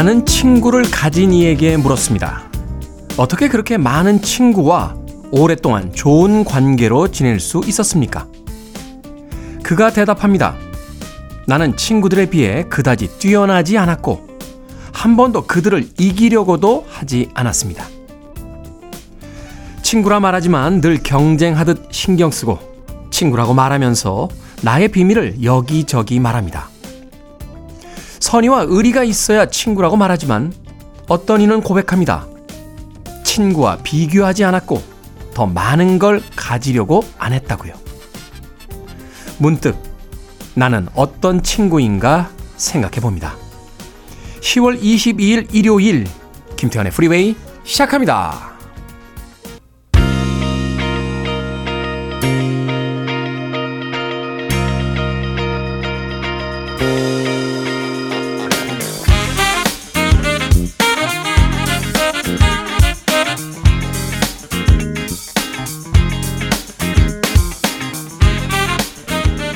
많은 친구를 가진 이에게 물었습니다. 어떻게 그렇게 많은 친구와 오랫동안 좋은 관계로 지낼 수 있었습니까? 그가 대답합니다. 나는 친구들에 비해 그다지 뛰어나지 않았고, 한 번도 그들을 이기려고도 하지 않았습니다. 친구라 말하지만 늘 경쟁하듯 신경 쓰고, 친구라고 말하면서 나의 비밀을 여기저기 말합니다. 선의와 의리가 있어야 친구라고 말하지만 어떤 이는 고백합니다. 친구와 비교하지 않았고 더 많은 걸 가지려고 안 했다고요. 문득 나는 어떤 친구인가 생각해 봅니다. 10월 22일 일요일 김태현의 프리웨이 시작합니다.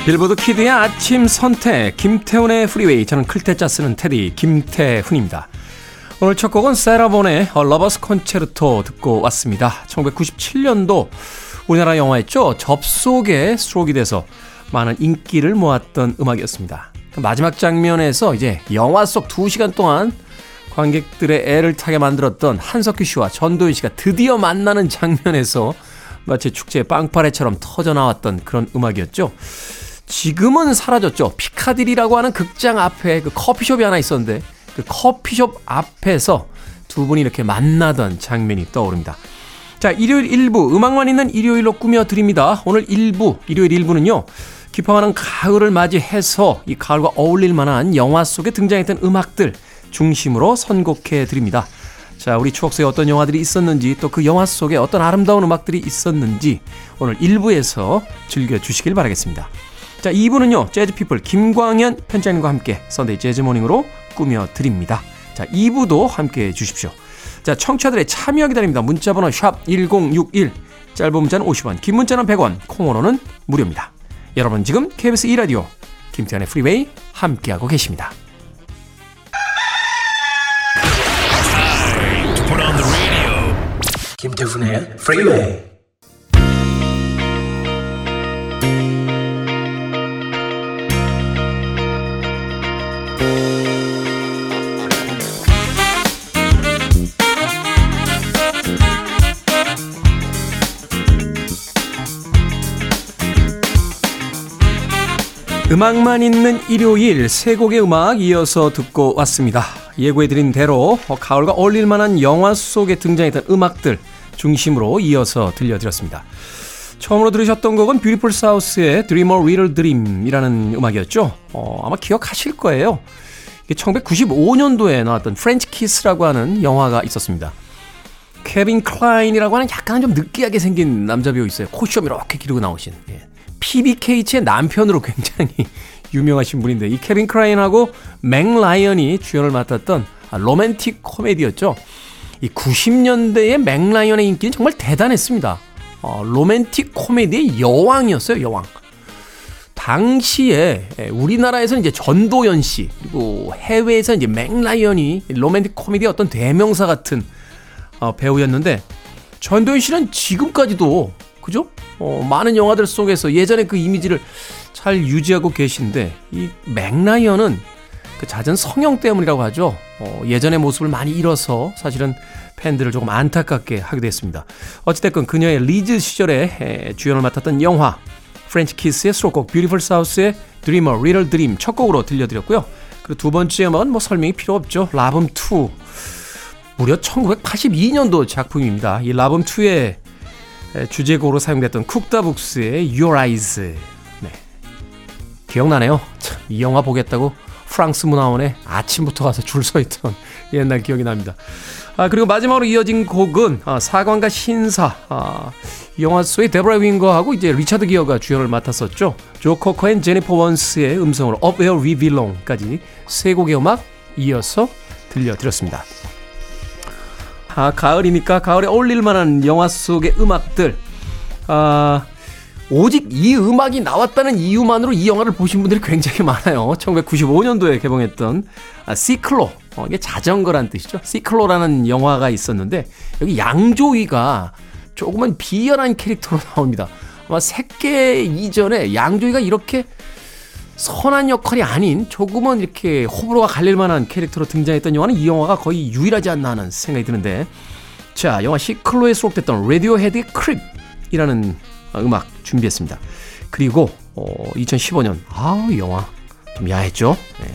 빌보드 kid의 아침 선택 김태훈의 프리웨이 저는 클 태 자 쓰는 태디 김태훈입니다. 오늘 첫 곡은 세라 본의 Lover's Concerto 듣고 왔습니다. 1997년도 우리나라 영화였죠. 접속에 수록이 돼서 많은 인기를 모았던 음악이었습니다. 그 마지막 장면에서 이제 영화 속 2시간 동안 관객들의 애를 타게 만들었던 한석규 씨와 전도연 씨가 드디어 만나는 장면에서 마치 축제 빵파레처럼 터져 나왔던 그런 음악이었죠. 지금은 사라졌죠. 피카디리라고 하는 극장 앞에 그 커피숍이 하나 있었는데 그 커피숍 앞에서 두 분이 이렇게 만나던 장면이 떠오릅니다. 자, 일요일 1부 음악만 있는 일요일로 꾸며 드립니다. 오늘 1부, 일요일 1부는요. 깊어가는 가을을 맞이해서 이 가을과 어울릴 만한 영화 속에 등장했던 음악들 중심으로 선곡해 드립니다. 자, 우리 추억 속에 어떤 영화들이 있었는지 또 그 영화 속에 어떤 아름다운 음악들이 있었는지 오늘 1부에서 즐겨 주시길 바라겠습니다. 자, 2부는요, 재즈피플 김광현 편집장님과 함께 Sunday Jazz Morning으로 꾸며드립니다. 자, 2부도 함께 해주십시오. 자, 청취자들의 참여 기다립니다. 문자번호 샵 1061, 짧은 문자는 50원, 긴 문자는 100원, 콩으로는 무료입니다. 여러분 지금 KBS 2라디오 김태훈의 프리웨이 함께하고 계십니다. 김태훈의 프리웨이 음악만 있는 일요일 세 곡의 음악 이어서 듣고 왔습니다. 예고해드린 대로 가을과 어울릴 만한 영화 속에 등장했던 음악들 중심으로 이어서 들려드렸습니다. 처음으로 들으셨던 곡은 Beautiful South의 Dream a Little Dream이라는 음악이었죠. 어, 아마 기억하실 거예요. 이게 1995년도에 나왔던 French Kiss라고 하는 영화가 있었습니다. 케빈 클라인이라고 하는 약간 좀 느끼하게 생긴 남자 배우 있어요. 콧수염 이렇게 기르고 나오신. 예. 피비 케이츠의 남편으로 굉장히 유명하신 분인데 이 케빈 클라인하고 맥 라이언이 주연을 맡았던 로맨틱 코미디였죠. 이 90년대의 맥 라이언의 인기는 정말 대단했습니다. 어, 로맨틱 코미디의 여왕이었어요, 여왕. 당시에 우리나라에서는 이제 전도연 씨 그리고 해외에서 이제 맥 라이언이 로맨틱 코미디의 어떤 대명사 같은 어, 배우였는데 전도연 씨는 지금까지도 그죠? 어, 많은 영화들 속에서 예전에 그 이미지를 잘 유지하고 계신데 이 맥라이언은 그 잦은 성형 때문이라고 하죠. 어, 예전의 모습을 많이 잃어서 사실은 팬들을 조금 안타깝게 하게 됐습니다. 어찌됐건 그녀의 리즈 시절에 에, 주연을 맡았던 영화 French Kiss의 수록곡 Beautiful South의 Dream a Little Dream 첫 곡으로 들려드렸고요. 그리고 두 번째 음악은 뭐 설명이 필요 없죠. La Boum 2 무려 1982년도 작품입니다. 이 La Boum 2의 주제곡으로 사용됐던 Cook da Books의 Your Eyes. 네. 기억나네요. 참, 이 영화 보겠다고 프랑스 문화원에 아침부터 가서 줄 서 있던 옛날 기억이 납니다. 아, 그리고 마지막으로 이어진 곡은 아, 사관과 신사. 아, 영화 속의 데브라 윙거하고 이제 리차드 기어가 주연을 맡았었죠. 조 코커 앤 제니퍼 원스의 음성으로 Up Where We Belong까지 세 곡의 음악 이어서 들려드렸습니다. 아, 가을이니까 가을에 어울릴 만한 영화 속의 음악들. 아, 오직 이 음악이 나왔다는 이유만으로 이 영화를 보신 분들이 굉장히 많아요. 1995년도에 개봉했던 아, 시클로 어, 이게 자전거란 뜻이죠. 시클로라는 영화가 있었는데 여기 양조위가 조금은 비열한 캐릭터로 나옵니다. 아마 새끼 이전에 양조위가 이렇게 선한 역할이 아닌 조금은 이렇게 호불호가 갈릴 만한 캐릭터로 등장했던 영화는 이 영화가 거의 유일하지 않나 하는 생각이 드는데 자 영화 시클로에 수록됐던 라디오헤드의 Creep이라는 음악 준비했습니다. 그리고 어, 2015년 아 영화 좀 야했죠. 네.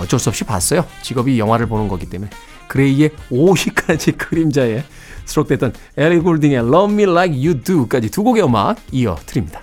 어쩔 수 없이 봤어요. 직업이 영화를 보는 거기 때문에 그레이의 50가지 그림자에 수록됐던 엘리 골딩의 Love Me Like You Do까지 두 곡의 음악 이어 드립니다.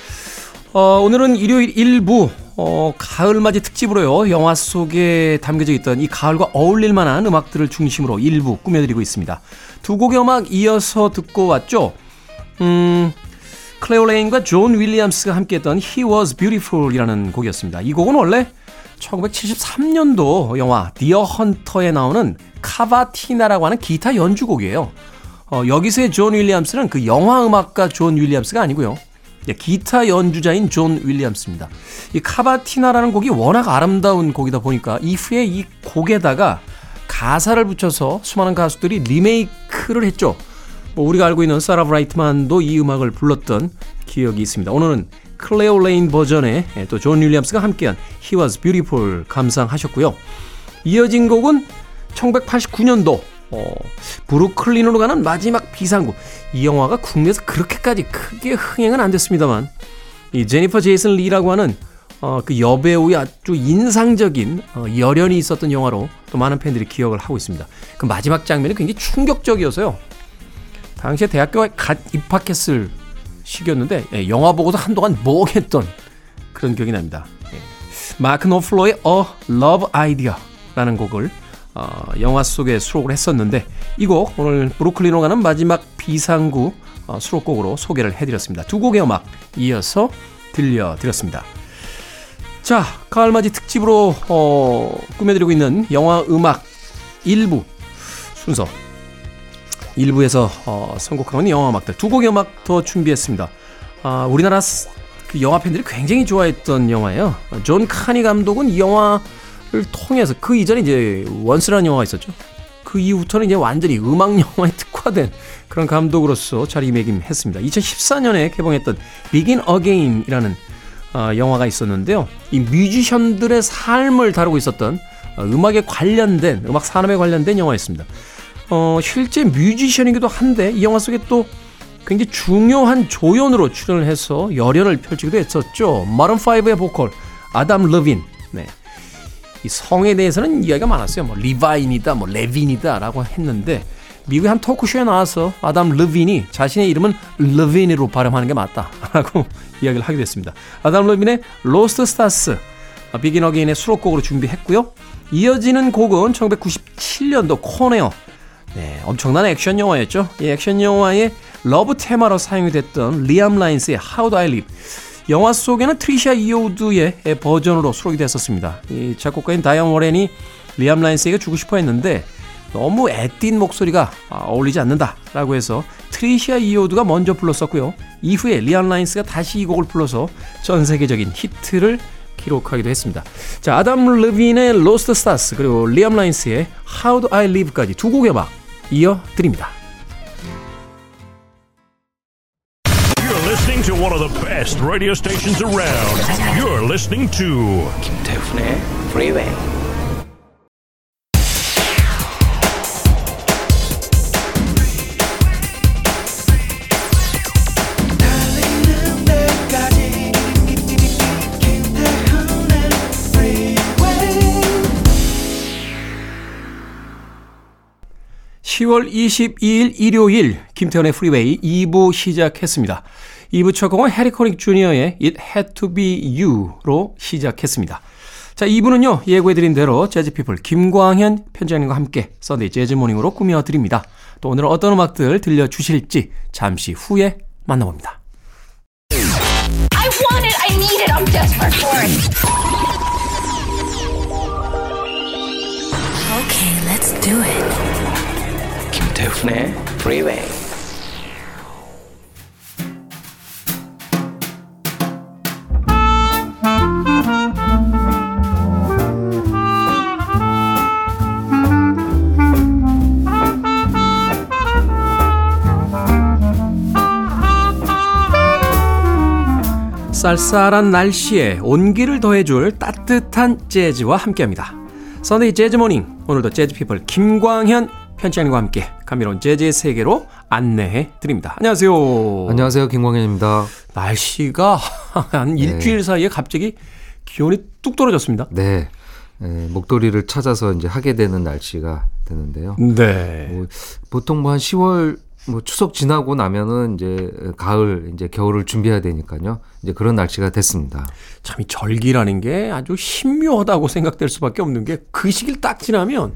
어, 오늘은 일요일 일부 어, 가을맞이 특집으로요. 영화 속에 담겨져 있던 이 가을과 어울릴 만한 음악들을 중심으로 일부 꾸며드리고 있습니다. 두 곡의 음악 이어서 듣고 왔죠. 음, 클레오 레인과 존 윌리엄스가 함께했던 He Was Beautiful이라는 곡이었습니다. 이 곡은 원래 1973년도 영화 Deer Hunter에 나오는 카바티나라고 하는 기타 연주곡이에요. 어, 여기서의 존 윌리엄스는 그 영화 음악가 존 윌리엄스가 아니고요. 예, 기타 연주자인 존 윌리엄스입니다. 이 카바티나라는 곡이 워낙 아름다운 곡이다 보니까 이후에 이 곡에다가 가사를 붙여서 수많은 가수들이 리메이크를 했죠. 뭐 우리가 알고 있는 사라 브라이트만도 이 음악을 불렀던 기억이 있습니다. 오늘은 클레오 레인 버전의 예, 또 존 윌리엄스가 함께한 He Was Beautiful 감상하셨고요. 이어진 곡은 1989년도 어, 브루클린으로 가는 마지막 비상구. 이 영화가 국내에서 그렇게까지 크게 흥행은 안 됐습니다만 이 제니퍼 제이슨 리라고 하는 어, 그 여배우의 아주 인상적인 어, 열연이 있었던 영화로 또 많은 팬들이 기억을 하고 있습니다. 그 마지막 장면이 굉장히 충격적이어서요. 당시에 대학교에 갓 입학했을 시기였는데 예, 영화 보고도 한동안 멍했던 그런 기억이 납니다. 예. 마크 노플로의 A Love Idea라는 곡을 어, 영화 속에 수록을 했었는데 이 곡 오늘 브루클린으로 가는 마지막 비상구 어, 수록곡으로 소개를 해드렸습니다. 두 곡의 음악 이어서 들려드렸습니다. 자, 가을맞이 특집으로 어, 꾸며드리고 있는 영화 음악 1부 순서 1부에서 어, 선곡하는 영화 음악들 두 곡의 음악 더 준비했습니다. 아, 우리나라 그 영화 팬들이 굉장히 좋아했던 영화예요. 존 카니 감독은 이 영화를 통해서 그 이전에 이제 Once라는 영화가 있었죠. 그 이후부터는 이제 완전히 음악 영화에 특화된 그런 감독으로서 자리매김했습니다. 2014년에 개봉했던 Begin Again이라는 어, 영화가 있었는데요. 이 뮤지션들의 삶을 다루고 있었던 어, 음악에 관련된 음악 산업에 관련된 영화였습니다. 어, 실제 뮤지션이기도 한데 이 영화 속에 또 굉장히 중요한 조연으로 출연을 해서 열연을 펼치기도 했었죠. Maroon 5의 보컬 아담 러빈. 네. 이 성에 대해서는 이야기가 많았어요. 뭐 리바인이다, 뭐 레빈이다라고 했는데 미국의 한 토크쇼에 나와서 아담 르빈이 자신의 이름은 르빈으로 발음하는 게 맞다라고 이야기를 하게 됐습니다. 아담 르빈의 Lost Stars Begin Again의 수록곡으로 준비했고요. 이어지는 곡은 1997년도 Con Air 네, 엄청난 액션 영화였죠. 이 액션 영화의 러브 테마로 사용이 됐던 리앤 라임스의 How Do I Live 영화 속에는 트리샤 이어우드의 버전으로 수록이 됐었습니다. 이 작곡가인 다이언 워렌이 리앤 라임스에게 주고 싶어 했는데 너무 애띤 목소리가 어울리지 않는다라고 해서 트리샤 이어우드가 먼저 불렀었고요. 이후에 리앤 라임스가 다시 이 곡을 불러서 전 세계적인 히트를 기록하기도 했습니다. 자, 아담 르빈의 Lost Stars 그리고 리앤 라임스의 How Do I Live까지 두 곡의 막 이어 드립니다. Listening to one of the best radio stations around. You're listening to 김태훈의 Freeway. 10월 22일 일요일 김태현의 Freeway 2부 시작했습니다. 2부 첫 곡은 해리 코닉 주니어의 It Had To Be You로 시작했습니다. 자, 2부는요, 예고해드린 대로 재즈피플 김광현 편집장님과 함께 Sunday Jazz Morning으로 꾸며드립니다. 또 오늘 어떤 음악들 들려주실지 잠시 후에 만나봅니다. I want it. I need it. I'm desperate for it. Okay, let's do it. 김태훈의 Freeway. 쌀쌀한 날씨에 온기를 더해줄 따뜻한 재즈와 함께합니다. Sunday Jazz Morning 오늘도 재즈 피플 김광현 편집장님과 함께 감미로운 재즈의 세계로 안내해 드립니다. 안녕하세요. 안녕하세요. 김광현입니다. 날씨가 한 일주일 사이에 갑자기 기온이 뚝 떨어졌습니다. 네. 에, 목도리를 찾아서 이제 하게 되는 날씨가 되는데요. 네. 뭐, 보통 뭐 한 10월 뭐 추석 지나고 나면은 이제 가을 이제 겨울을 준비해야 되니까요. 이제 그런 날씨가 됐습니다. 참 이 절기라는 게 아주 신묘하다고 생각될 수밖에 없는 게 그 시기를 딱 지나면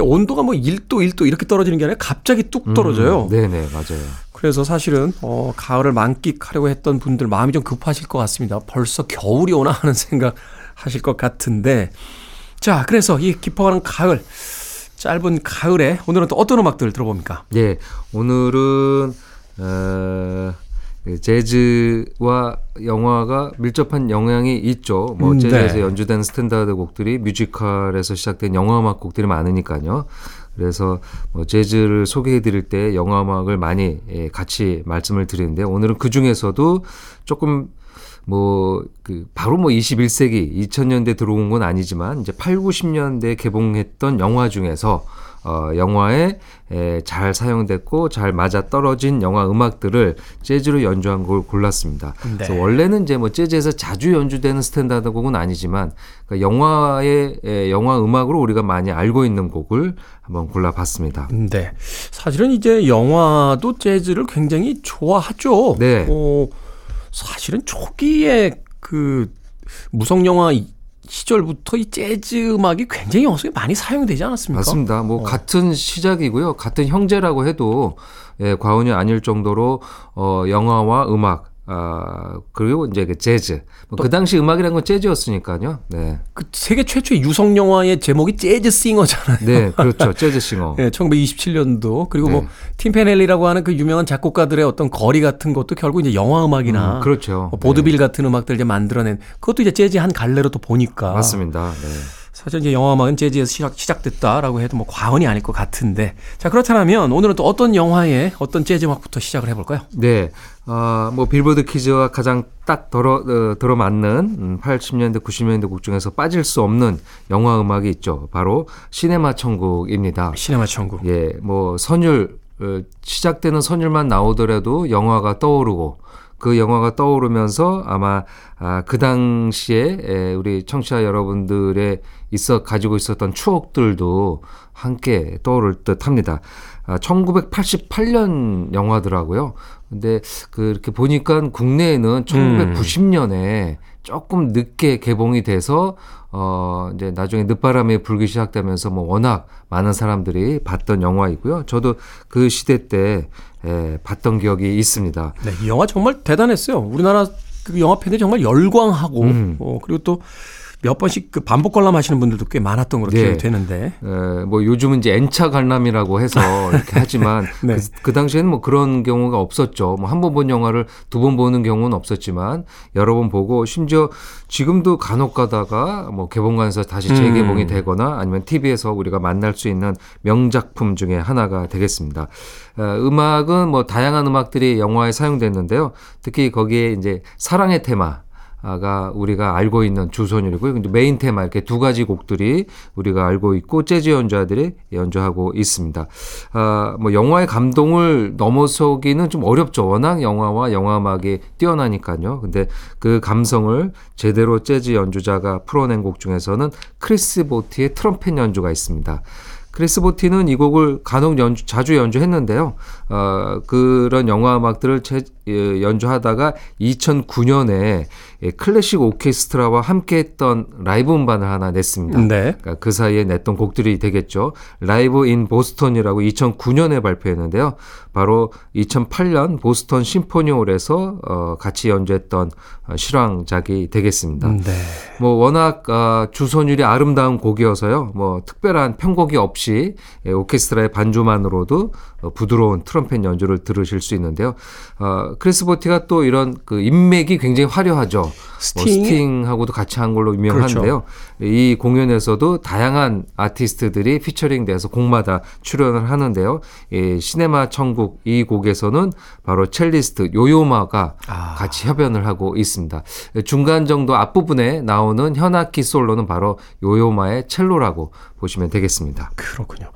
온도가 뭐 1도 1도 이렇게 떨어지는 게 아니라 갑자기 뚝 떨어져요. 음, 네네 맞아요. 그래서 사실은 어, 가을을 만끽하려고 했던 분들 마음이 좀 급하실 것 같습니다. 벌써 겨울이 오나 하는 생각 하실 것 같은데 자 그래서 이 깊어가는 가을 짧은 가을에 오늘은 또 어떤 음악들 들어봅니까? 예, 오늘은 어, 그 재즈와 영화가 밀접한 영향이 있죠. 뭐 음, 재즈에서 네. 연주된 스탠다드 곡들이 뮤지컬에서 시작된 영화 음악 곡들이 많으니까요. 그래서 뭐 재즈를 소개해 드릴 때 영화 음악을 많이 예, 같이 말씀을 드리는데 오늘은 그 중에서도 조금 뭐 그 바로 뭐 21세기 2000년대 들어온 건 아니지만 이제 8, 90년대 개봉했던 영화 중에서 어 영화에 에, 잘 사용됐고 잘 맞아 떨어진 영화 음악들을 재즈로 연주한 걸 골랐습니다. 그래서 원래는 이제 뭐 재즈에서 자주 연주되는 스탠다드 곡은 아니지만 그 영화의 에, 영화 음악으로 우리가 많이 알고 있는 곡을 한번 골라봤습니다. 네. 사실은 이제 영화도 재즈를 굉장히 좋아하죠. 네. 어, 사실은 초기에 그 무성 영화 이- 시절부터 이 재즈 음악이 굉장히 영화 속에 많이 사용되지 않았습니까? 맞습니다. 뭐 같은 시작이고요. 같은 형제라고 해도 예, 과언이 아닐 정도로 어 영화와 음악 아 그리고 이제 그 재즈. 뭐 그 당시 음악이란 건 재즈였으니까요. 네. 그 세계 최초의 유성 영화의 제목이 재즈 싱어잖아요. 네, 그렇죠. 재즈 싱어. 네, 1927년도 그리고 뭐 네. 팀페넬리라고 하는 그 유명한 작곡가들의 어떤 거리 같은 것도 결국 이제 영화 음악이나 음, 그렇죠. 뭐 보드빌 같은 음악들 이제 만들어낸 그것도 이제 재즈 한 갈래로 또 보니까 맞습니다. 네. 사실 이제 영화 음악은 재즈에서 시작, 시작됐다라고 해도 뭐 과언이 아닐 것 같은데 자 그렇다면 오늘은 또 어떤 영화의 어떤 재즈 음악부터 시작을 해볼까요? 네. 어, 뭐 빌보드 퀴즈와 가장 딱 들어 어, 들어맞는 음, 80년대 90년대 곡 중에서 빠질 수 없는 영화 음악이 있죠. 바로 시네마 천국입니다. 시네마 천국. 예, 뭐 선율 어, 시작되는 선율만 나오더라도 영화가 떠오르고 그 영화가 떠오르면서 아마 아, 그 당시에 에, 우리 청취자 여러분들의 있어 가지고 있었던 추억들도 함께 떠오를 듯 합니다. 아, 1988년 영화더라고요. 근데 그렇게 보니까 국내에는 1990년에 조금 늦게 개봉이 돼서 어 이제 나중에 늦바람이 불기 시작되면서 뭐 워낙 많은 사람들이 봤던 영화이고요. 저도 그 시대 때 에, 봤던 기억이 있습니다. 네, 이 영화 정말 대단했어요. 우리나라 그 영화 팬들이 정말 열광하고 음. 어, 그리고 또 몇 번씩 그 반복 관람하시는 분들도 꽤 많았던 걸로 네. 기억이 되는데 에, 뭐 요즘은 이제 N차 관람이라고 해서 이렇게 하지만 네. 그, 그 당시에는 뭐 그런 경우가 없었죠. 뭐 한 번 본 영화를 두 번 보는 경우는 없었지만 여러 번 보고 심지어 지금도 간혹 가다가 뭐 개봉관에서 다시 재개봉이 음. 되거나 아니면 TV에서 우리가 만날 수 있는 명작품 중에 하나가 되겠습니다. 어, 음악은 뭐 다양한 음악들이 영화에 사용됐는데요. 특히 거기에 이제 사랑의 테마 가 우리가 알고 있는 주선율이고요. 근데 메인 테마 이렇게 두 가지 곡들이 우리가 알고 있고 재즈 연주자들이 연주하고 있습니다. 아, 뭐 영화의 감동을 넘어서기는 좀 어렵죠. 워낙 영화와 영화 음악이 뛰어나니까요. 근데 그 감성을 제대로 재즈 연주자가 풀어낸 곡 중에서는 크리스 보티의 트럼펫 연주가 있습니다. 크리스 보티는 이 곡을 간혹 연주, 자주 연주했는데요. 어, 그런 영화 음악들을 제, 예, 연주하다가 2009년에 예, 클래식 오케스트라와 함께 했던 라이브 음반을 하나 냈습니다. 네. 그러니까 그 사이에 냈던 곡들이 되겠죠. Live in Boston이라고 2009년에 발표했는데요. 바로 2008년 보스턴 심포니홀에서 어, 같이 연주했던 어, 실황작이 되겠습니다. 네. 뭐 워낙 어, 주선율이 아름다운 곡이어서요. 뭐 특별한 편곡이 없이 예, 오케스트라의 반주만으로도 어, 부드러운 트럼펫 연주를 들으실 수 있는데요. 어, 크리스 보티가 또 이런 그 인맥이 굉장히 화려하죠. 스팅? 뭐 스팅하고도 같이 한 걸로 유명한데요. 이 공연에서도 다양한 아티스트들이 피처링돼서 곡마다 출연을 하는데요. 이 시네마 천국 이 곡에서는 바로 첼리스트 요요마가 아. 같이 협연을 하고 있습니다. 중간 정도 앞부분에 나오는 현악기 솔로는 바로 요요마의 첼로라고 보시면 되겠습니다. 그렇군요.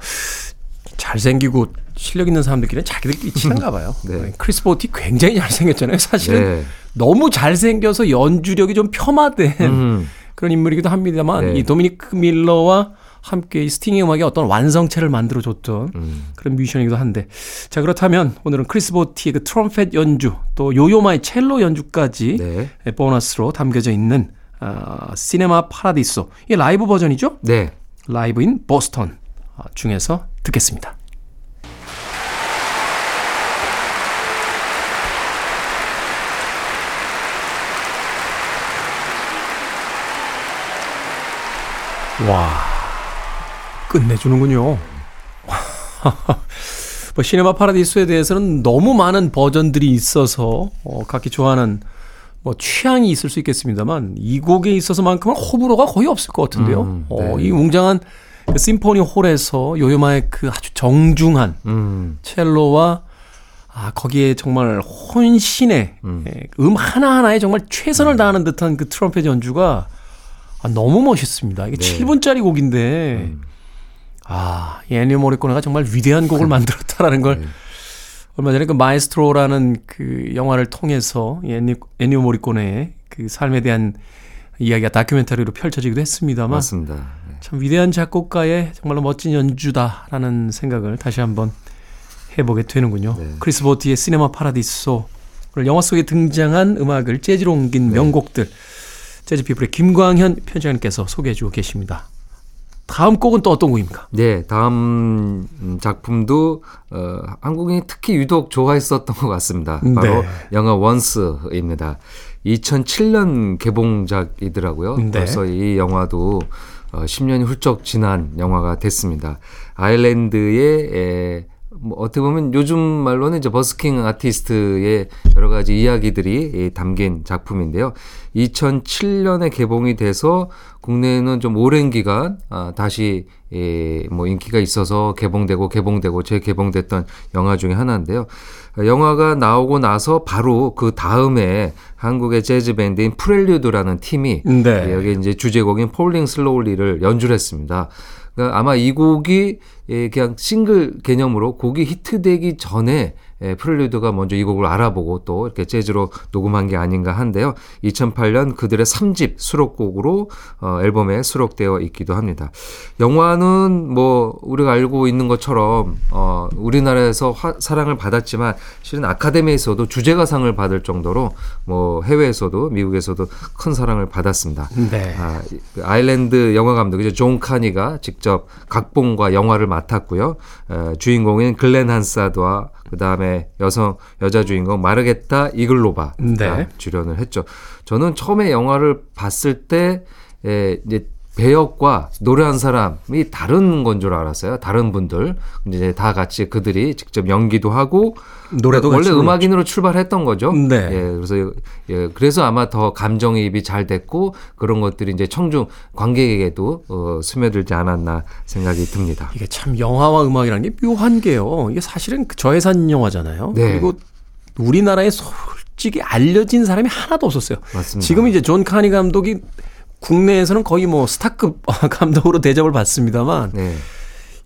잘생기고 실력 있는 사람들끼리는 자기들끼리 친한가 봐요. 네. 크리스 보티 굉장히 잘생겼잖아요. 사실은 네. 너무 잘생겨서 연주력이 좀 폄하된 음. 그런 인물이기도 합니다만 네. 이 도미니크 밀러와 함께 이 스팅의 음악의 어떤 완성체를 만들어줬던 음. 그런 뮤지션이기도 한데 자 그렇다면 오늘은 크리스 보티의 그 트럼펫 연주 또 요요마의 첼로 연주까지 네. 보너스로 담겨져 있는 아, Cinema Paradiso 이게 라이브 버전이죠? 네. Live in Boston 아, 중에서 듣겠습니다. 와, 끝내주는군요. 뭐 시네마 파라디스에 대해서는 너무 많은 버전들이 있어서 어, 각기 좋아하는 뭐 취향이 있을 수 있겠습니다만 이 곡에 있어서만큼은 호불호가 거의 없을 것 같은데요. 음, 어, 네. 이 웅장한 그 심포니 홀에서 요요마의 그 아주 정중한 음. 첼로와 아 거기에 정말 혼신의 음. 예, 음 하나하나에 정말 최선을 다하는 듯한 그 트럼펫 연주가 아, 너무 멋있습니다. 이게 네. 7분짜리 곡인데 음. 아, 이 엔니오 모리코네가 정말 위대한 곡을 만들었다라는 걸 네. 얼마 전에 그 마에스트로라는 그 영화를 통해서 이 애니, 엔니오 모리코네의 그 삶에 대한 이야기가 다큐멘터리로 펼쳐지기도 했습니다만 맞습니다. 네. 참 위대한 작곡가의 정말로 멋진 연주다라는 생각을 다시 한번 해보게 되는군요. 네. 크리스 보티의 Cinema Paradiso 오늘 영화 속에 등장한 음악을 재즈로 옮긴 네. 명곡들 재즈 피플의 김광현 편집장님께서 소개해 주고 계십니다. 다음 곡은 또 어떤 곡입니까? 네, 다음 음, 작품도 어, 한국인이 특히 유독 좋아했었던 것 같습니다. 바로 네. 영화 원스입니다. 2007년 개봉작이더라고요. 네. 벌써 이 영화도 어, 10년이 훌쩍 지난 영화가 됐습니다. 아일랜드의 에, 뭐 어떻게 보면 요즘 말로는 이제 버스킹 아티스트의 여러 가지 이야기들이 예, 담긴 작품인데요. 2007년에 개봉이 돼서 국내에는 좀 오랜 기간 아, 다시 예, 뭐 인기가 있어서 개봉되고 개봉되고 재개봉됐던 영화 중에 하나인데요. 아, 영화가 나오고 나서 바로 그 다음에 한국의 재즈 밴드인 프렐류드라는 팀이 네. 예, 여기 이제 주제곡인 Falling Slowly를 연주를 했습니다. 그러니까 아마 이 곡이 예, 그냥 싱글 개념으로 곡이 히트되기 전에 예, 프렐류드가 먼저 이 곡을 알아보고 또 이렇게 재즈로 녹음한 게 아닌가 한데요. 2008년 그들의 3집 수록곡으로 어, 앨범에 수록되어 있기도 합니다. 영화는 뭐 우리가 알고 있는 것처럼 어, 우리나라에서 화- 사랑을 받았지만 실은 아카데미에서도 주제가상을 받을 정도로 뭐 해외에서도 미국에서도 큰 사랑을 받았습니다. 네. 아, 그 아일랜드 영화 감독이죠. 존 카니가 직접 각본과 영화를 맡았고요. 에, 주인공인 글렌 한사드와 그 다음에 여성 여자 주인공 마르게타 이글로바가 네. 출연을 했죠. 저는 처음에 영화를 봤을 때 에, 이제 배역과 노래한 사람이 다른 건 줄 알았어요. 다른 분들. 이제 다 같이 그들이 직접 연기도 하고 노래도 원래. 음악인으로 출발했던 거죠. 네. 예, 그래서 예, 그래서 아마 더 감정이입이 잘 됐고 그런 것들이 이제 청중 관객에게도 어, 스며들지 않았나 생각이 듭니다. 이게 참 영화와 음악이라는 게 묘한 게요. 이게 사실은 그 저예산 영화잖아요. 네. 그리고 우리나라에 솔직히 알려진 사람이 하나도 없었어요. 맞습니다. 지금 이제 존 카니 감독이 국내에서는 거의 뭐 스타급 감독으로 대접을 받습니다만 네.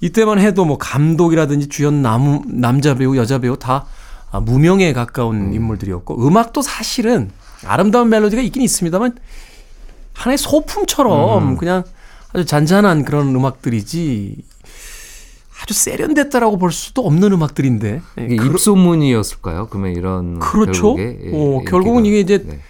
이때만 해도 뭐 감독이라든지 주연 남, 남자 배우, 여자 배우 다 아, 무명에 가까운 인물들이었고 음악도 사실은 아름다운 멜로디가 있긴 있습니다만 하나의 소품처럼 그냥 아주 잔잔한 그런 음악들이지 아주 세련됐다라고 볼 수도 없는 음악들인데. 예, 이게 그러- 입소문이었을까요? 그러면 이런 그렇죠. 예, 어, 인기가. 결국은 이게 이제 네.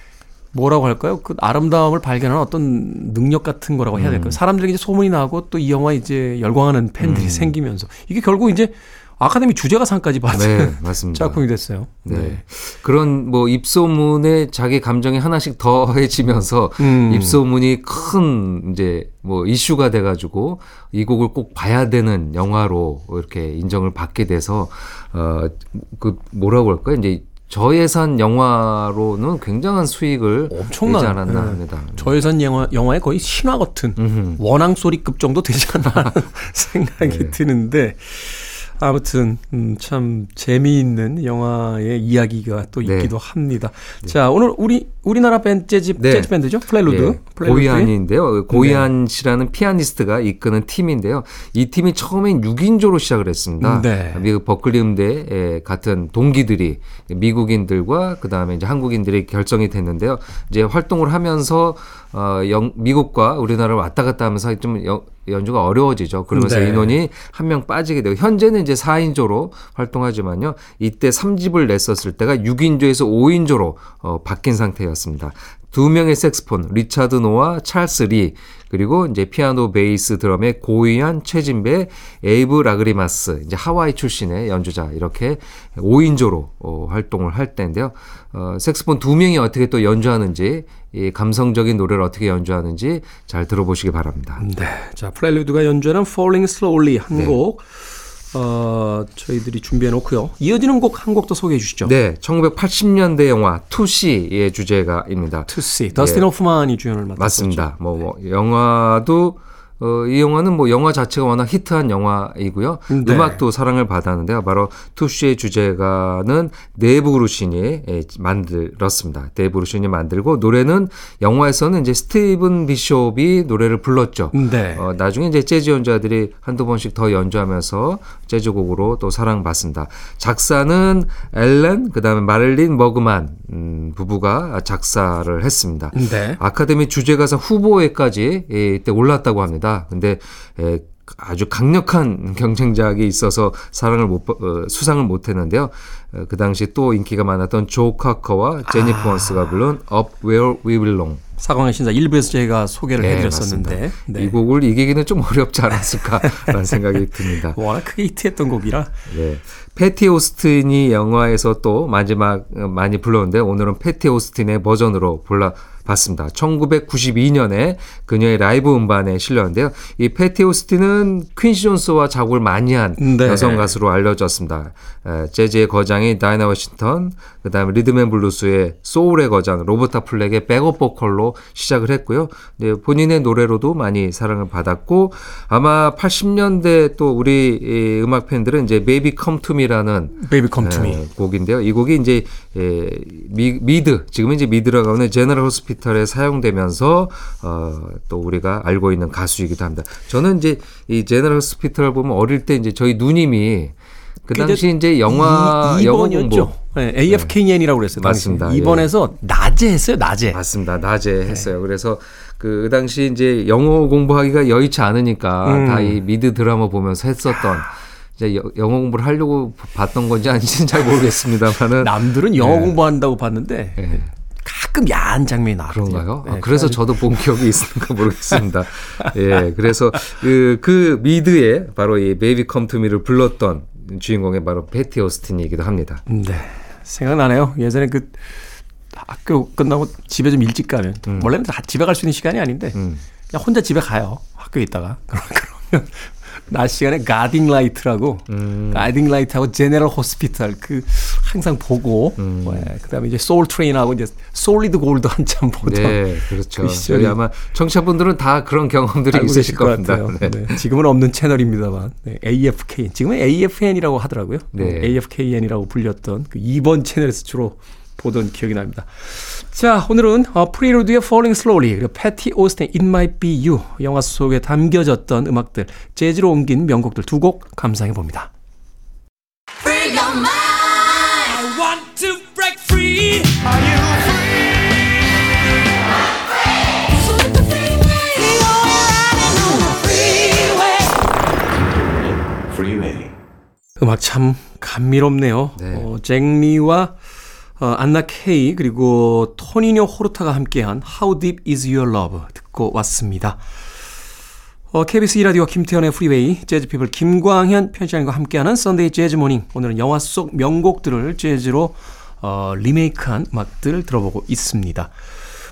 뭐라고 할까요? 그 아름다움을 발견하는 어떤 능력 같은 거라고 해야 음. 될까요? 사람들이 이제 소문이 나고 또 이 영화 이제 열광하는 팬들이 음. 생기면서 이게 결국 이제 아카데미 주제가상까지 받은 네, 맞습니다. 작품이 됐어요. 네. 그런 뭐 입소문에 자기 감정이 하나씩 더해지면서 음. 입소문이 큰 이제 뭐 이슈가 돼가지고 이 곡을 꼭 봐야 되는 영화로 이렇게 인정을 받게 돼서 어그 뭐라고 할까요? 이제 저예산 영화로는 굉장한 수익을 엄청난, 내지 않았나 네. 합니다. 저예산 영화, 영화의 거의 신화 같은. 원앙 소리급 정도 되지 않나 생각이 네. 드는데 아무튼 음, 참 재미있는 영화의 이야기가 또 네. 있기도 합니다. 자 오늘 우리 우리나라 밴드 재즈, 네. 재즈 밴드죠 프렐류드. 예, 프렐류드의 고희안인데요. 고희안 씨라는 피아니스트가 이끄는 팀인데요. 이 팀이 처음엔 6인조로 시작을 했습니다. 네. 미국 버클리 음대 같은 동기들이 미국인들과 그 다음에 이제 한국인들이 결성이 됐는데요. 이제 활동을 하면서 어, 영, 미국과 우리나라를 왔다 갔다 하면서 좀 여- 연주가 어려워지죠. 그러면서 네. 인원이 한 명 빠지게 되고 현재는 이제 4인조로 활동하지만요. 이때 3집을 냈었을 때가 6인조에서 5인조로 어, 바뀐 상태였습니다. 두 명의 색스폰, 리차드 노와 찰스 리, 그리고 이제 피아노, 베이스, 드럼의 고희안, 최진배, 에이브 라그리마스, 이제 하와이 출신의 연주자 이렇게 5인조로 어, 활동을 할 때인데요. 어, 색스폰 두 명이 어떻게 또 연주하는지, 이 감성적인 노래를 어떻게 연주하는지 잘 들어보시기 바랍니다. 네. 자, 플레루드가 연주하는 Falling Slowly 한 네. 곡, 어, 저희들이 준비해 놓고요. 이어지는 곡 한 곡 더 소개해 주시죠. 네, 1980년대 영화 투시의 주제가입니다. To See. 더스틴 호프만이 주연을. 예. 맞습니다. 뭐, 뭐 영화도 어, 이 영화는 뭐 영화 자체가 워낙 히트한 영화이고요. 네. 음악도 사랑을 받았는데요. 바로 투시의 주제가는 데이브 그루신이 예, 만들었습니다. 데이브 그루신이 만들고 노래는 영화에서는 이제 스티븐 비숍이 노래를 불렀죠. 네. 어, 나중에 이제 재즈 연주자들이 한두 번씩 더 연주하면서 재즈곡으로 또 사랑받습니다. 작사는 앨런, 그 다음에 마릴린 버그만 음, 부부가 작사를 했습니다. 네. 아카데미 주제가상 후보에까지 예, 이때 올랐다고 합니다. 근데 에, 아주 강력한 경쟁작이 있어서 사랑을 못 받- 어, 수상을 못 했는데요. 어, 그 당시 또 인기가 많았던 조 카커와 제니퍼 아. 원스가 부른 Up Where We Belong. 사관과 신사 1부에서 저희가 소개를 네, 해드렸었는데. 네. 이 곡을 이기기는 좀 어렵지 않았을까라는 생각이 듭니다. 워낙 크게 히트했던 곡이라 네. 패티 오스틴이 영화에서 또 마지막 어, 많이 불렀는데 오늘은 패티 오스틴의 버전으로 불러 봤습니다. 1992년에 그녀의 라이브 음반에 실렸는데요. 이 패티 오스틴은 퀸시 존스와 작업을 많이 한 네. 여성 가수로 알려졌습니다. 에, 재즈의 거장이 다이나 워싱턴, 그 다음에 리듬 앤 블루스의 소울의 거장 로버타 플랙의 백업 보컬로 시작을 했고요. 네, 본인의 노래로도 많이 사랑을 받았고 아마 80년대 또 우리 이 음악 팬들은 이제 Baby Come To Me라는 Baby Come To Me. 에, 곡인데요. 이 곡이 이제 에, 미, 미드 지금은 이제 미드라고 하는 General Hospital에 사용되면서 어, 또 우리가 알고 있는 가수이기도 합니다. 저는 이제 이 제너럴 호스피털 보면 어릴 때 이제 저희 누님이 그 당시 이제 영화 이, 영어 2번이었죠. 공부 네, AFKN이라고 그랬어요. 맞습니다. 2번에서 낮에 했어요. 낮에. 맞습니다. 낮에 했어요. 그래서 그 당시 이제 영어 공부하기가 여의치 않으니까 음. 다이 미드 드라마 보면서 했었던 이제 여- 영어 공부를 하려고 봤던 건지 아닌지는 잘 모르겠습니다만은 남들은 영어 공부한다고 봤는데 네. 가끔 야한 장면이 나왔거든요. 그런가요? 아, 네, 그래서 그래가지고 저도 본 기억이 있는가 모르겠습니다. 예, 그래서 그, 그 미드에 바로 이 Baby Come To Me를 불렀던 주인공이 바로 패티 오스틴이기도 합니다. 네. 생각나네요. 예전에 그 학교 끝나고 집에 좀 일찍 가면 원래는 다 집에 갈 수 있는 시간이 아닌데 음. 그냥 혼자 집에 가요. 학교에 있다가 그러면 낮 시간에 Guiding Light라고 음. Guiding Light하고 General Hospital 그 항상 보고 음. 네, 그다음에 이제 Soul Train하고 이제 Solid Gold 한참 보던 네, 그렇죠. 그 시절이 아마 청취자분들은 다 그런 경험들이 있으실 것. 같아요. 네. 네, 지금은 없는 채널입니다만 네, AFKN 지금은 AFN이라고 하더라고요. 네. AFKN이라고 불렸던 그 2번 채널에서 주로 보던 기억이 납니다. 자, 오늘은 어, 프리로드의 Falling Slowly 그리고 패티 오스틴 It Might Be You 영화 속에 담겨졌던 음악들 재즈로 옮긴 명곡들 두 곡 감상해 봅니다. 음악 참 감미롭네요. 네. 어, 잭리와 어, 안나 케이 그리고 토니뇨 호르타가 함께한 How Deep Is Your Love 듣고 왔습니다. 어, KBS 2라디오 김태현의 프리웨이 재즈피플 김광현 편집장님과 함께하는 Sunday Jazz Morning 오늘은 영화 속 명곡들을 재즈로 어, 리메이크한 음악들을 들어보고 있습니다.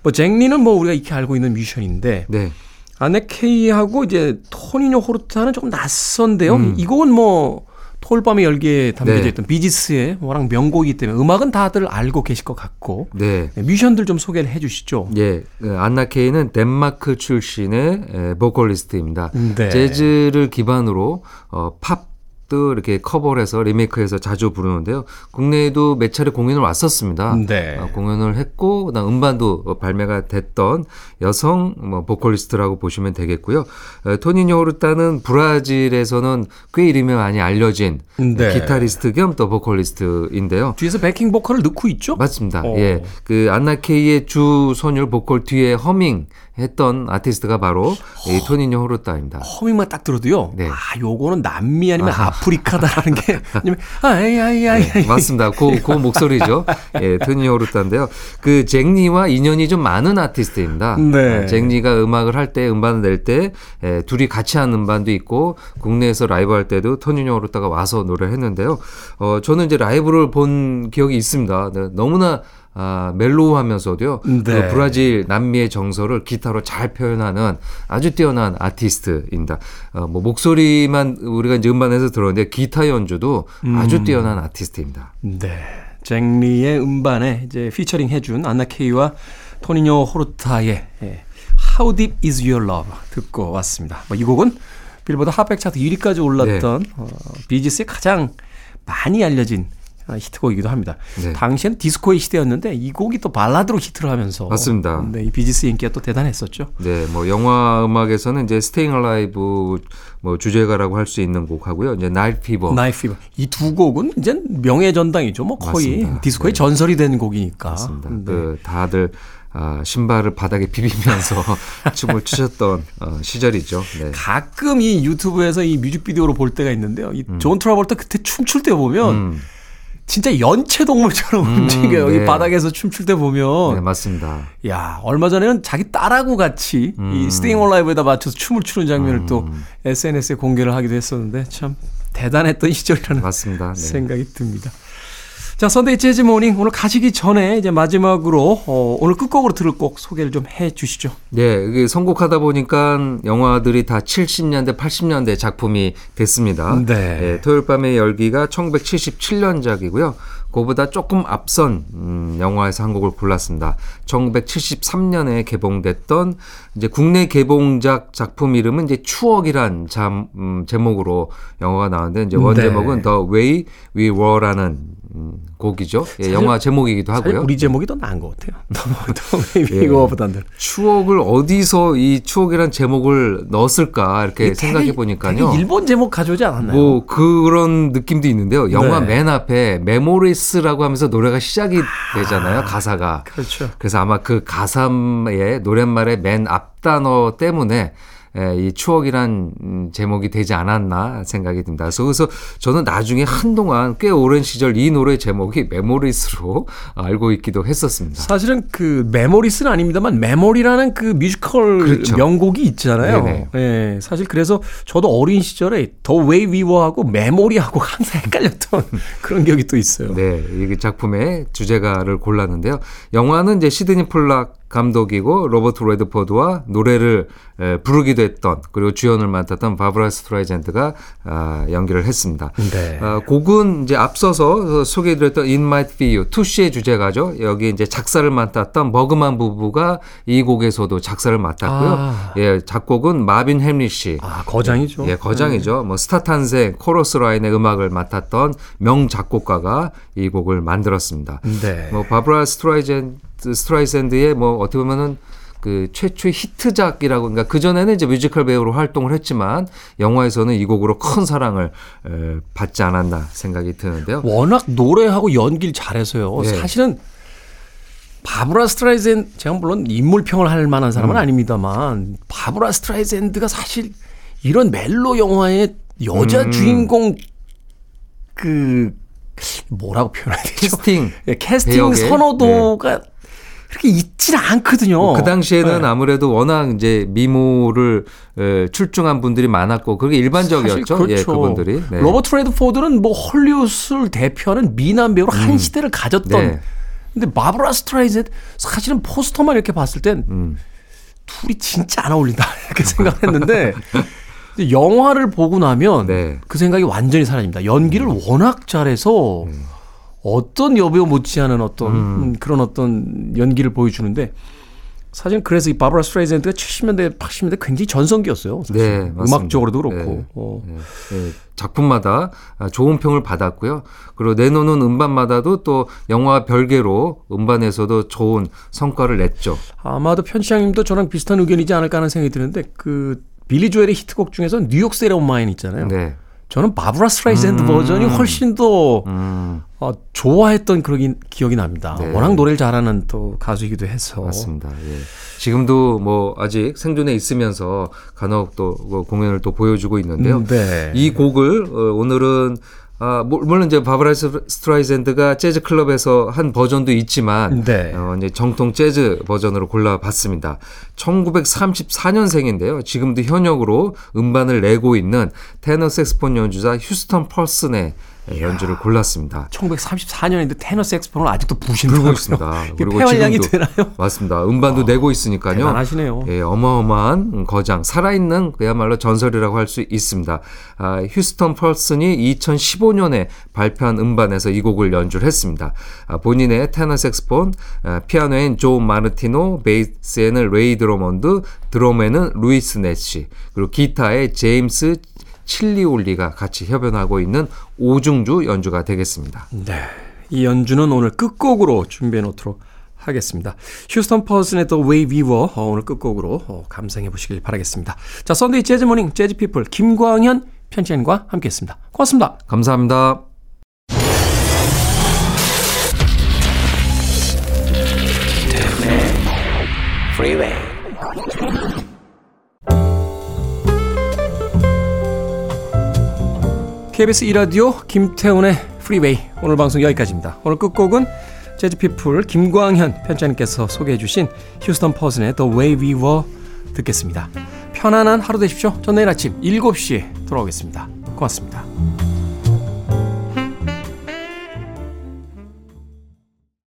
뭐 잭리는 뭐 우리가 익히 알고 있는 뮤지션인데 네. 안나 케이하고 이제 토니뇨 호르타는 조금 낯선데요. 음. 이 곡은 뭐 토요일밤의 열기에 담겨져 네. 있던 비지스의 워낙 명곡이기 때문에 음악은 다들 알고 계실 것 같고 네. 네, 뮤지션들 좀 소개를 해 주시죠. 예, 그 안나 케이는 덴마크 출신의 에, 보컬리스트입니다. 네. 재즈를 기반으로 어, 팝 도 이렇게 커버를 해서 리메이크해서 자주 부르는데요. 국내에도 몇 차례 공연을 왔었습니다. 네. 어, 공연을 했고 그다음 음반도 어, 발매가 됐던 여성 뭐 보컬리스트라고 보시면 되겠고요. 에, 토니뇨 호르타는 브라질에서는 꽤 이름이 많이 알려진 네. 기타리스트 겸 또 보컬리스트인데요. 뒤에서 backing 보컬을 넣고 있죠? 맞습니다. 어. 예. 그 안나 케이의 주 선율 보컬 뒤에 허밍 했던 아티스트가 바로 이 토니뇨 호르타입니다. 허밍만 딱 들어도요. 네. 아, 요거는 남미 아니면 아프리카다라는 게 아니면 아이 아이 아이. 네, 맞습니다. 그, 그 목소리죠. 예, 토니뇨 호르타인데요. 그 잭리와 인연이 좀 많은 아티스트입니다. 네. 아, 잭리가 음악을 할 때, 음반을 낼 때, 예, 둘이 같이 한 음반도 있고, 국내에서 라이브 할 때도 토니뇨 호르타가 와서 노래를 했는데요. 어, 저는 이제 라이브를 본 기억이 있습니다. 네, 너무나 아, 멜로우하면서도요. 네. 그 브라질 남미의 정서를 기타로 잘 표현하는 아주 뛰어난 아티스트입니다. 어, 뭐 목소리만 우리가 이제 음반에서 들었는데 기타 연주도 아주 뛰어난 아티스트입니다. 네. 잭리의 음반에 이제 피처링 해준 안나 케이와 토니뇨 호르타의 예, How Deep Is Your Love 듣고 왔습니다. 뭐 이 곡은 빌보드 핫백 차트 1위까지 올랐던 네. 어, 비지스의 가장 많이 알려진 어, 히트곡이기도 합니다. 네. 당시에는 디스코의 시대였는데 이 곡이 또 발라드로 히트를 하면서 맞습니다. 네, 이 비지스 인기가 또 대단했었죠. 네, 뭐 영화 음악에서는 이제 Staying Alive 뭐 주제가라고 할 수 있는 곡하고요. 이제 Night Fever. Night Fever 이 두 곡은 이제 명예 전당이죠. 뭐 거의 맞습니다. 디스코의 네. 전설이 된 곡이니까. 맞습니다. 네. 그 다들 아, 신발을 바닥에 비비면서 춤을 추셨던 어, 시절이죠. 네. 가끔 이 유튜브에서 이 뮤직비디오로 볼 때가 있는데요. 이 존 트라볼타 그때 춤출 때 보면 음, 진짜 연체 동물처럼 움직여요. 네. 이 바닥에서 춤출 때 보면 네, 맞습니다. 야 얼마 전에는 자기 딸하고 같이 음. 이 Staying Alive에다 맞춰서 춤을 추는 장면을 또 SNS에 공개를 하기도 했었는데 참 대단했던 시절이라는 맞습니다. 네. 생각이 듭니다. 자, Sunday Jazz Morning 오늘 가시기 전에 이제 마지막으로 어, 오늘 끝곡으로 들을 곡 소개를 좀 해 주시죠. 네, 이게 선곡하다 보니까 영화들이 다 70년대, 80년대 작품이 됐습니다. 네. 토요일 밤의 열기가 1977년작이고요. 그보다 조금 앞선 음, 영화에서 한 곡을 골랐습니다. 1973년에 개봉됐던 이제 국내 개봉작 작품 이름은 이제 추억이란 잠, 음, 제목으로 영화가 나왔는데 이제 원 네. 제목은 The Way We Were라는 음, 곡이죠. 예, 영화 제목이기도 하고요. 우리 제목이 더 나은 것 같아요. 더 예. 이거보다는. 추억을 어디서 이 추억이란 제목을 넣었을까 이렇게 생각해 보니까요. 일본 제목 가져오지 않았나요? 뭐 그런 느낌도 있는데요. 영화 네. 맨 앞에 메모리스라고 하면서 노래가 시작이 되잖아요. 가사가. 그렇죠. 그래서 아마 그 가사의 노랫말의 맨 앞 단어 때문에 에, 이 추억이란 음, 제목이 되지 않았나 생각이 듭니다. 그래서, 저는 나중에 한동안 꽤 오랜 시절 이 노래 제목이 Memories로 알고 있기도 했었습니다. 사실은 그 Memories는 아닙니다만 Memory라는 그 뮤지컬 그렇죠. 명곡이 있잖아요. 예, 사실 그래서 저도 어린 시절에 The Way We Were하고 Memory하고 항상 헷갈렸던 그런 기억이 또 있어요. 네, 이 작품의 주제가를 골랐는데요. 영화는 이제 시드니 폴락 감독이고 로버트 레드포드와 노래를 에, 부르기도 했던 그리고 주연을 맡았던 바브라 스트라이젠드가 아, 연기를 했습니다. 네. 아, 곡은 이제 앞서서 소개해드렸던 It Might Be You, Tootsie의 주제가죠. 여기 이제 작사를 맡았던 버그만 부부가 이 곡에서도 작사를 맡았고요. 아. 예, 작곡은 마빈 햄리시. 아, 거장이죠. 예, 거장이죠. 뭐 스타 탄생, 코러스 라인의 음악을 맡았던 명 작곡가가 이 곡을 만들었습니다. 네. 뭐 바브라 스트라이젠 스트라이샌드의 뭐 어떻게 보면은 그 최초의 히트작이라고 그러니까 그 전에는 이제 뮤지컬 배우로 활동을 했지만 영화에서는 이 곡으로 큰 사랑을 에, 받지 않았나 생각이 드는데요. 워낙 노래하고 연기를 잘해서요. 네. 사실은 바브라 스트라이젠 제가 물론 인물평을 할 만한 사람은 음. 아닙니다만 바브라 스트라이젠드가 사실 이런 멜로 영화의 여자 음. 주인공 그 뭐라고 표현해야 되죠? 캐스팅 예, 캐스팅 배역에, 선호도가 그렇게 있질 않거든요. 그 당시에는 네. 아무래도 워낙 이제 미모를 에, 출중한 분들이 많았고 그게 일반적이었죠. 사실 예, 그렇죠. 그분들이. 네. 로버트 레드포드는 뭐 헐리우드를 대표하는 미남 배우로 한 시대를 가졌던. 네. 근데 바브라 스트라이즈 사실은 포스터만 이렇게 봤을 땐 음. 둘이 진짜 안 어울린다 이렇게 생각했는데 영화를 보고 나면 네. 그 생각이 완전히 사라집니다. 연기를 워낙 잘해서 어떤 여배우 못지않은 어떤 음, 그런 어떤 연기를 보여주는데 사실 그래서 이 바브라 스트라이젠드가 70년대 80년대 굉장히 전성기였어요. 사실. 네, 맞습니다. 음악적으로도 그렇고. 네. 어. 예, 작품마다 아, 좋은 평을 받았고요. 그리고 내놓는 음반마다도 또 영화 별개로 음반에서도 좋은 성과를 냈죠. 아마도 편시장님도 저랑 비슷한 의견이지 않을까 하는 생각이 드는데 그 빌리 조엘의 히트곡 중에서 New York State of Mind 있잖아요. 네. 저는 바브라 스트라이젠드 버전이 훨씬 더 음, 어, 좋아했던 그런 기억이 납니다. 네. 워낙 노래를 잘하는 또 가수이기도 해서. 맞습니다. 예. 지금도 뭐 아직 생존해 있으면서 간혹 또그 공연을 또 보여주고 있는데요. 음, 네. 이 곡을 어, 오늘은 아, 뭐, 물론 이제 바브라 스트라이젠드가 재즈 클럽에서 한 버전도 있지만 네. 어, 이제 정통 재즈 버전으로 골라봤습니다. 1934년생인데요. 지금도 현역으로 음반을 내고 있는 테너 색스폰 연주자 휴스턴 펄슨의 연주를 골랐습니다. 1934년인데 테너 색스폰을 아직도 부신다고요. 불고 있습니다. 이게 폐활량이 되나요? 맞습니다. 음반도 내고 있으니까요. 대단하시네요. 예, 어마어마한 거장, 살아있는 그야말로 전설이라고 할 수 있습니다. 아, 휴스턴 펄슨이 2015년에 발표한 음반에서 이 곡을 연주를 했습니다. 아, 본인의 테너 색스폰, 아, 피아노엔 조 마르티노, 베이스에는 레이 드러먼드, 드럼에는 루이스 네시, 그리고 기타에 제임스 칠리올리가 같이 협연하고 있는 오중주 연주가 되겠습니다. 네. 이 연주는 오늘 끝곡으로 준비해 놓도록 하겠습니다. 휴스턴 퍼슨의 The Way We Were 어, 오늘 끝곡으로 어, 감상해 보시길 바라겠습니다. 자, Sunday Jazz Morning 재즈 피플 김광현 편집장과 함께했습니다. 고맙습니다. 감사합니다. KBS 2라디오 김태훈의 프리웨이 오늘 방송 여기까지입니다. 오늘 끝곡은 재즈피플 김광현 편집장님께서 소개해 주신 휴스턴 퍼슨의 The Way We Were 듣겠습니다. 편안한 하루 되십시오. 전 내일 아침 7시에 돌아오겠습니다. 고맙습니다.